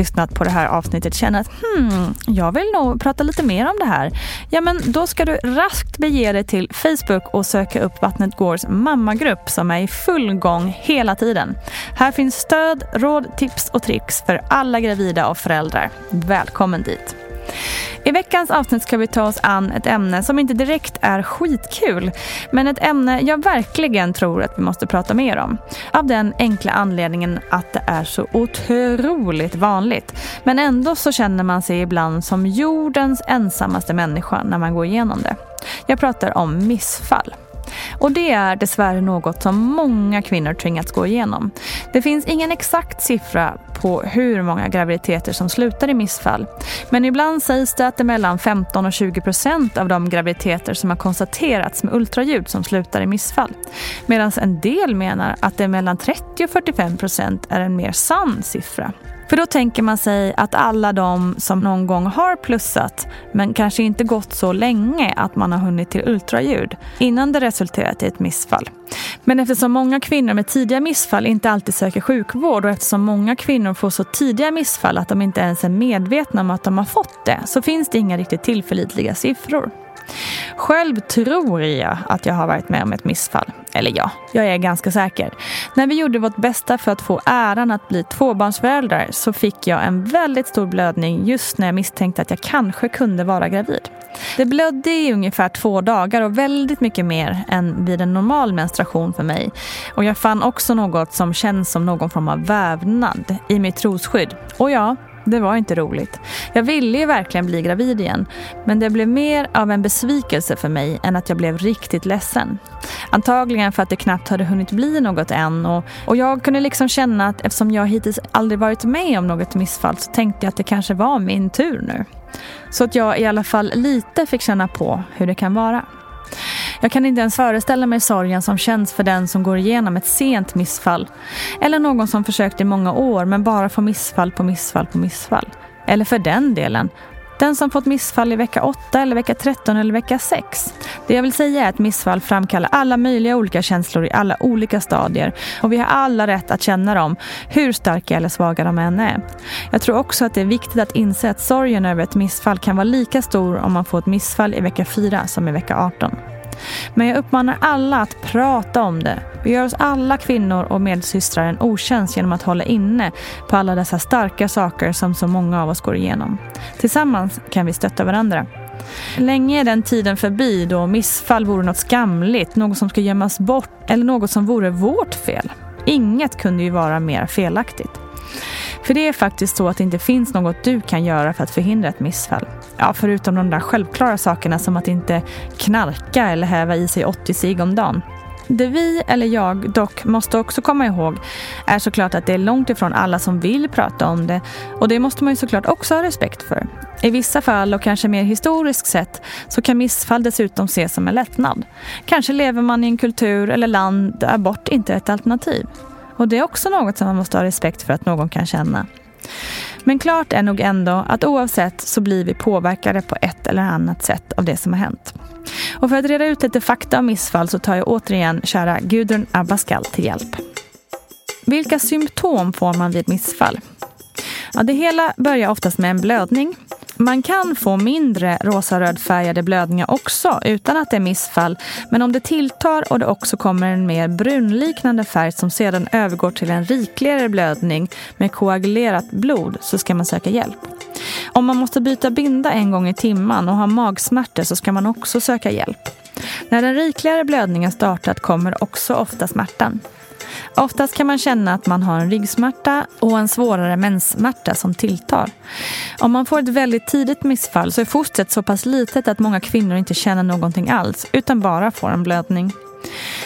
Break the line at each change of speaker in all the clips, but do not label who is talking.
Lyssnat på det här avsnittet känner att hmm, jag vill nog prata lite mer om det här. Ja, men då ska du raskt bege dig till Facebook och söka upp Vattnet Gårds mammagrupp som är i full gång hela tiden. Här finns stöd, råd, tips och tricks för alla gravida och föräldrar. Välkommen dit! I veckans avsnitt ska vi ta oss an ett ämne som inte direkt är skitkul, men ett ämne jag verkligen tror att vi måste prata mer om. Av den enkla anledningen att det är så otroligt vanligt. Men ändå så känner man sig ibland som jordens ensammaste människa när man går igenom det. Jag pratar om missfall. Och det är dessvärre något som många kvinnor tvingats gå igenom. Det finns ingen exakt siffra på hur många graviditeter som slutar i missfall. Men ibland sägs det att det är mellan 15 och 20 procent av de graviditeter som har konstaterats med ultraljud som slutar i missfall. Medan en del menar att det är mellan 30 och 45 procent är en mer sann siffra. För då tänker man sig att alla de som någon gång har plussat men kanske inte gått så länge att man har hunnit till ultraljud innan det resulterat i ett missfall. Men eftersom många kvinnor med tidiga missfall inte alltid söker sjukvård och eftersom många kvinnor får så tidiga missfall att de inte ens är medvetna om att de har fått det så finns det inga riktigt tillförlitliga siffror. Själv tror jag att jag har varit med om ett missfall. Eller ja, jag är ganska säker. När vi gjorde vårt bästa för att få äran att bli tvåbarnsföräldrar så fick jag en väldigt stor blödning just när jag misstänkte att jag kanske kunde vara gravid. Det blödde i ungefär två dagar och väldigt mycket mer än vid en normal menstruation för mig. Och jag fann också något som känns som någon form av vävnad i mitt trosskydd. Och ja, det var inte roligt. Jag ville ju verkligen bli gravid igen. Men det blev mer av en besvikelse för mig än att jag blev riktigt ledsen. Antagligen för att det knappt hade hunnit bli något än. Och, och jag kunde liksom känna att eftersom jag hittills aldrig varit med om något missfall så tänkte jag att det kanske var min tur nu. Så att jag i alla fall lite fick känna på hur det kan vara. Jag kan inte ens föreställa mig sorgen som känns för den som går igenom ett sent missfall. Eller någon som försökt i många år men bara får missfall på missfall på missfall. Eller för den delen, den som fått missfall i vecka 8 eller vecka 13 eller vecka 6. Det jag vill säga är att missfall framkallar alla möjliga olika känslor i alla olika stadier och vi har alla rätt att känna dem, hur starka eller svaga de än är. Jag tror också att det är viktigt att inse att sorgen över ett missfall kan vara lika stor om man får ett missfall i vecka 4 som i vecka 18. Men jag uppmanar alla att prata om det. Vi gör oss alla kvinnor och medsystrar en otjänst genom att hålla inne på alla dessa starka saker som så många av oss går igenom. Tillsammans kan vi stötta varandra. Länge är den tiden förbi då missfall vore något skamligt, något som ska gömmas bort eller något som vore vårt fel. Inget kunde ju vara mer felaktigt. För det är faktiskt så att det inte finns något du kan göra för att förhindra ett missfall. Ja, förutom de där självklara sakerna som att inte knarka eller häva i sig 80 cigg om dagen. Det vi, eller jag, dock måste också komma ihåg är såklart att det är långt ifrån alla som vill prata om det och det måste man ju såklart också ha respekt för. I vissa fall och kanske mer historiskt sett så kan missfall dessutom ses som en lättnad. Kanske lever man i en kultur eller land där abort inte är ett alternativ. Och det är också något som man måste ha respekt för att någon kan känna. Men klart är nog ändå att oavsett så blir vi påverkade på ett eller annat sätt av det som har hänt. Och för att reda ut lite fakta om missfall så tar jag återigen kära Gudrun Abascal till hjälp. Vilka symptom får man vid missfall? Ja, det hela börjar oftast med en blödning man kan få mindre rosa-rödfärgade blödningar också utan att det är missfall. Men om det tilltar och det också kommer en mer brunliknande färg som sedan övergår till en rikligare blödning med koagulerat blod så ska man söka hjälp. Om man måste byta binda en gång i timmen och har magsmärtor så ska man också söka hjälp. När den rikligare blödningen startat kommer också ofta smärtan. Oftast kan man känna att man har en ryggsmärta och en svårare menssmärta som tilltar. Om man får ett väldigt tidigt missfall så är fostret så pass litet att många kvinnor inte känner någonting alls utan bara får en blödning.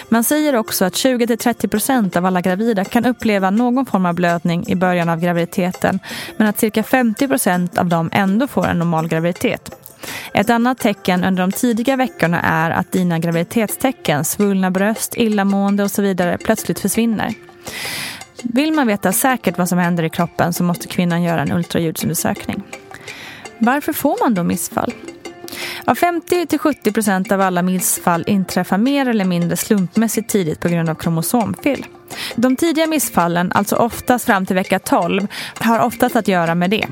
Man säger också att 20-30% av alla gravida kan uppleva någon form av blödning i början av graviditeten men att cirka 50% av dem ändå får en normal graviditet. Ett annat tecken under de tidiga veckorna är att dina graviditetstecken, svullna bröst, illamående och så vidare plötsligt försvinner. Vill man veta säkert vad som händer i kroppen så måste kvinnan göra en ultraljudsundersökning. Varför får man då missfall? Ja, 50-70% av alla missfall inträffar mer eller mindre slumpmässigt tidigt på grund av kromosomfel. De tidiga missfallen, alltså oftast fram till vecka 12, har oftast att göra med det.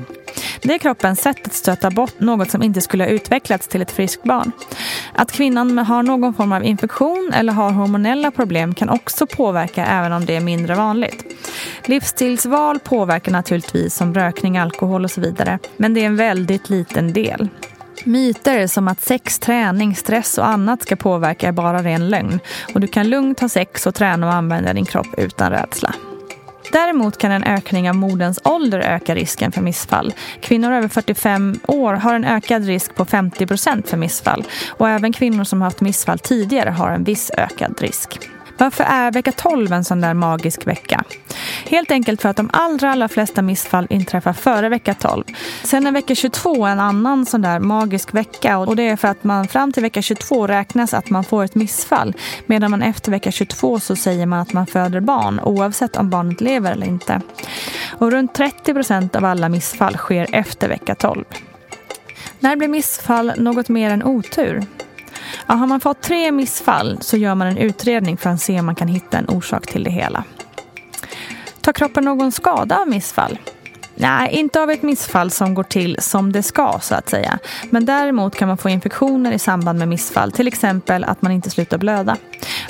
Det är kroppens sätt att stöta bort något som inte skulle ha utvecklats till ett friskt barn. Att kvinnan har någon form av infektion eller har hormonella problem kan också påverka även om det är mindre vanligt. Livsstilsval påverkar naturligtvis som rökning, alkohol och så vidare. Men det är en väldigt liten del. Myter som att sex, träning, stress och annat ska påverka är bara ren lögn. Och du kan lugnt ha sex och träna och använda din kropp utan rädsla. Däremot kan en ökning av moderns ålder öka risken för missfall. Kvinnor över 45 år har en ökad risk på 50 procent för missfall. Och även kvinnor som har haft missfall tidigare har en viss ökad risk. Varför är vecka 12 en sån där magisk vecka? Helt enkelt för att de allra, allra flesta missfall inträffar före vecka 12. Sen är vecka 22 en annan sån där magisk vecka och det är för att man fram till vecka 22 räknas att man får ett missfall medan man efter vecka 22 så säger man att man föder barn oavsett om barnet lever eller inte. Och runt 30 procent av alla missfall sker efter vecka 12. När blir missfall något mer än otur? Ja, har man fått tre missfall så gör man en utredning för att se om man kan hitta en orsak till det hela. Tar kroppen någon skada av missfall? Nej, inte av ett missfall som går till som det ska så att säga. Men däremot kan man få infektioner i samband med missfall, till exempel att man inte slutar blöda.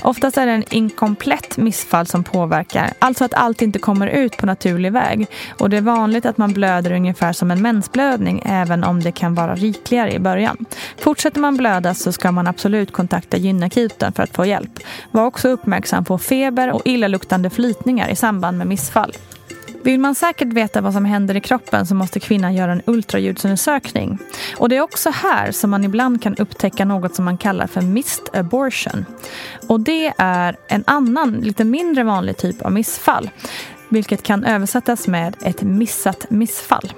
Oftast är det en inkomplett missfall som påverkar, alltså att allt inte kommer ut på naturlig väg. Och det är vanligt att man blöder ungefär som en mensblödning, även om det kan vara rikligare i början. Fortsätter man blöda så ska man absolut kontakta gynakuten för att få hjälp. Var också uppmärksam på feber och illaluktande flytningar i samband med missfall. Vill man säkert veta vad som händer i kroppen så måste kvinnan göra en ultraljudsundersökning. Och det är också här som man ibland kan upptäcka något som man kallar för missed abortion. Och det är en annan, lite mindre vanlig typ av missfall vilket kan översättas med ett missat missfall.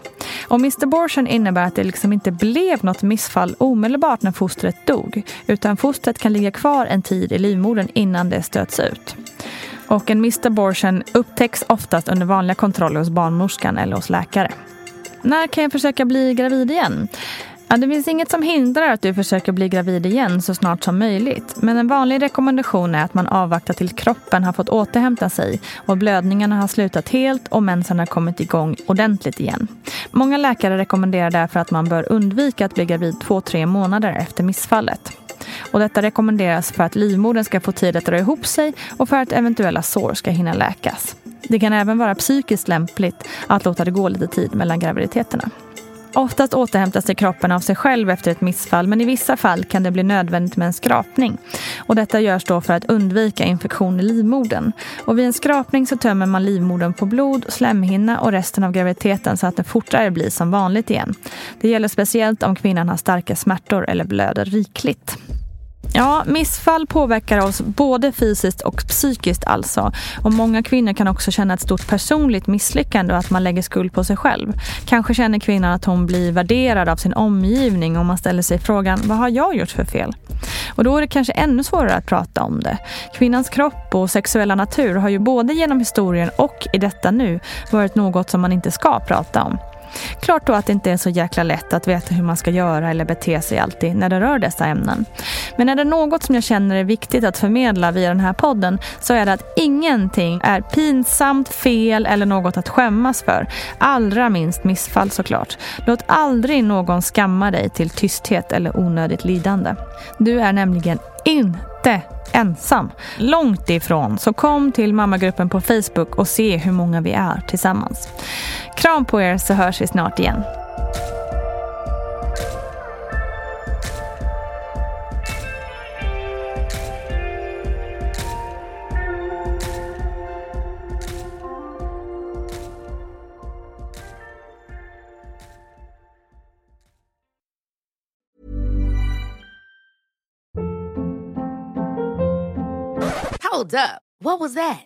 Och Mr abortion innebär att det liksom inte blev något missfall omedelbart när fostret dog utan fostret kan ligga kvar en tid i livmodern innan det stöts ut. Och en missed abortion upptäcks oftast under vanliga kontroller hos barnmorskan eller hos läkare. När kan jag försöka bli gravid igen? Ja, det finns inget som hindrar att du försöker bli gravid igen så snart som möjligt. Men en vanlig rekommendation är att man avvaktar till kroppen har fått återhämta sig och blödningarna har slutat helt och mensen har kommit igång ordentligt igen. Många läkare rekommenderar därför att man bör undvika att bli gravid två, tre månader efter missfallet. Och detta rekommenderas för att livmodern ska få tid att dra ihop sig och för att eventuella sår ska hinna läkas. Det kan även vara psykiskt lämpligt att låta det gå lite tid mellan graviditeterna. Oftast återhämtar sig kroppen av sig själv efter ett missfall men i vissa fall kan det bli nödvändigt med en skrapning. Och detta görs då för att undvika infektion i livmodern. Och vid en skrapning så tömmer man livmodern på blod, slemhinna och resten av graviditeten så att den fortare blir som vanligt igen. Det gäller speciellt om kvinnan har starka smärtor eller blöder rikligt. Ja, missfall påverkar oss både fysiskt och psykiskt alltså. Och många kvinnor kan också känna ett stort personligt misslyckande och att man lägger skuld på sig själv. Kanske känner kvinnan att hon blir värderad av sin omgivning och man ställer sig frågan, vad har jag gjort för fel? Och då är det kanske ännu svårare att prata om det. Kvinnans kropp och sexuella natur har ju både genom historien och i detta nu varit något som man inte ska prata om. Klart då att det inte är så jäkla lätt att veta hur man ska göra eller bete sig alltid när det rör dessa ämnen. Men är det något som jag känner är viktigt att förmedla via den här podden så är det att ingenting är pinsamt, fel eller något att skämmas för. Allra minst missfall såklart. Låt aldrig någon skamma dig till tysthet eller onödigt lidande. Du är nämligen inte ensam. Långt ifrån. Så kom till mammagruppen på Facebook och se hur många vi är tillsammans. Kram på er så hörs vi snart igen.
Hold up. What was that?